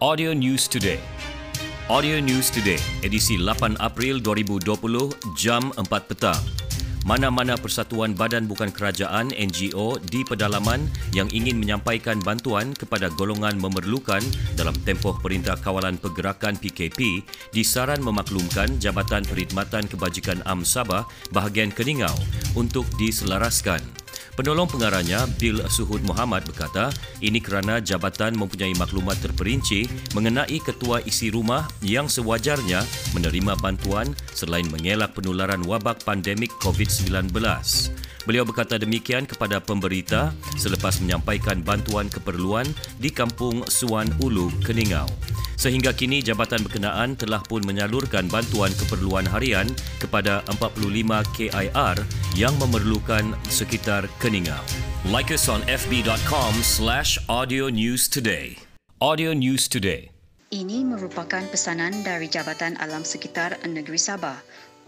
Audio News Today. Audio News Today, edisi 8 April 2020, jam 4 petang. Mana-mana persatuan badan bukan kerajaan NGO di pedalaman yang ingin menyampaikan bantuan kepada golongan memerlukan dalam tempoh Perintah Kawalan Pergerakan PKP disaran memaklumkan Jabatan Perkhidmatan Kebajikan Am Sabah bahagian Keningau untuk diselaraskan. Penolong pengarahnya, Bill Suhud Muhammad berkata, ini kerana jabatan mempunyai maklumat terperinci mengenai ketua isi rumah yang sewajarnya menerima bantuan selain mengelak penularan wabak pandemik COVID-19. Beliau berkata demikian kepada pemberita selepas menyampaikan bantuan keperluan di Kampung Suan Ulu, Keningau. Sehingga kini jabatan berkenaan telah pun menyalurkan bantuan keperluan harian kepada 45 KIR yang memerlukan sekitar Keningau. Like us on fb.com slash audio news today. Audio News Today. Ini merupakan pesanan dari Jabatan Alam Sekitar Negeri Sabah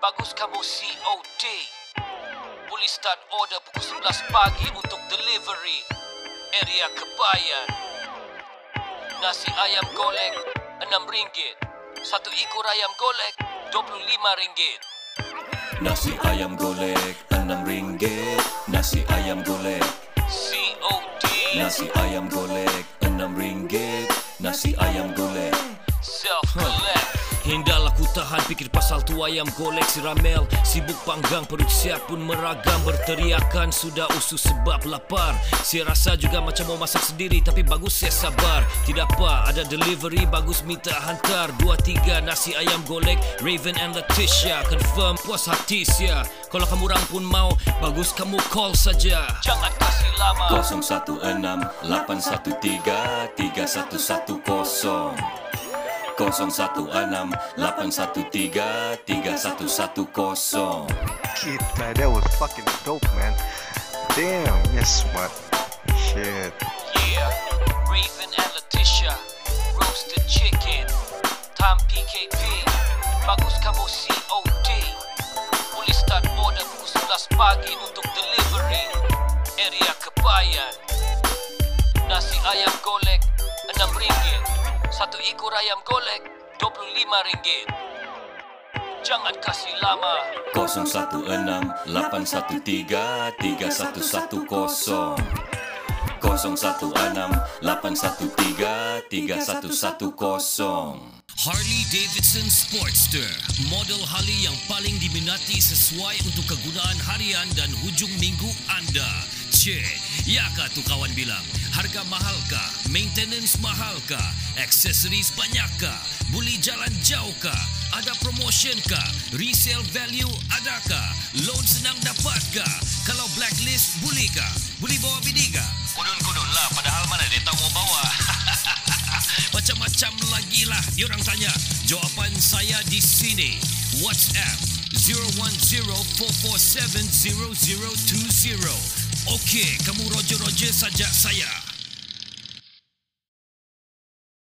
Bagus kamu COD Boleh start order pukul 11 pagi untuk delivery Area Kebayan. Nasi ayam golek RM6 Satu ekor ayam golek RM25 Nasi ayam golek RM6 Nasi ayam golek COD Nasi ayam golek RM6 Nasi ayam golek Self-collect tahan fikir pasal tu ayam golek si ramel. Sibuk panggang perut siap pun meragam. Berteriakan sudah usus sebab lapar. Saya rasa juga macam mau masak sendiri Tapi bagus saya sabar. Tidak apa ada delivery bagus minta hantar. Dua tiga nasi ayam golek Raven and Letitia. Confirm puas hati sia. Kalau kamu orang pun mau Bagus kamu call saja. Jangan kasih lama. 016 813 3110 016-813-3110 Kid, man, that was fucking dope, man. Damn, yes, smart. Shit. Yeah, Raven and Letitia, roasted chicken, Tom PKP, bagus kamu COD. Boleh start order pukul 11 pagi untuk Ekor ayam golek RM25. Jangan kasih lama. 016-813-3110 016-813-3110 Harley Davidson Sportster, model Harley yang paling diminati sesuai untuk kegunaan harian dan hujung minggu anda. Cik, ya kah tu kawan bilang? Harga mahal kah? Maintenance mahal kah? Aksesoris banyak kah? Boleh jalan jauh kah? Ada promotion kah? Resale value adakah? Loan senang dapat kah? Kalau blacklist boleh kah? Boleh bawa bini kah? Kudun-kudun lah padahal mana dia tahu mau bawa. Macam-macam lagi lah diorang tanya. Jawapan saya di sini. WhatsApp 010-447-0020. Okey, kamu roger-roger saja saya.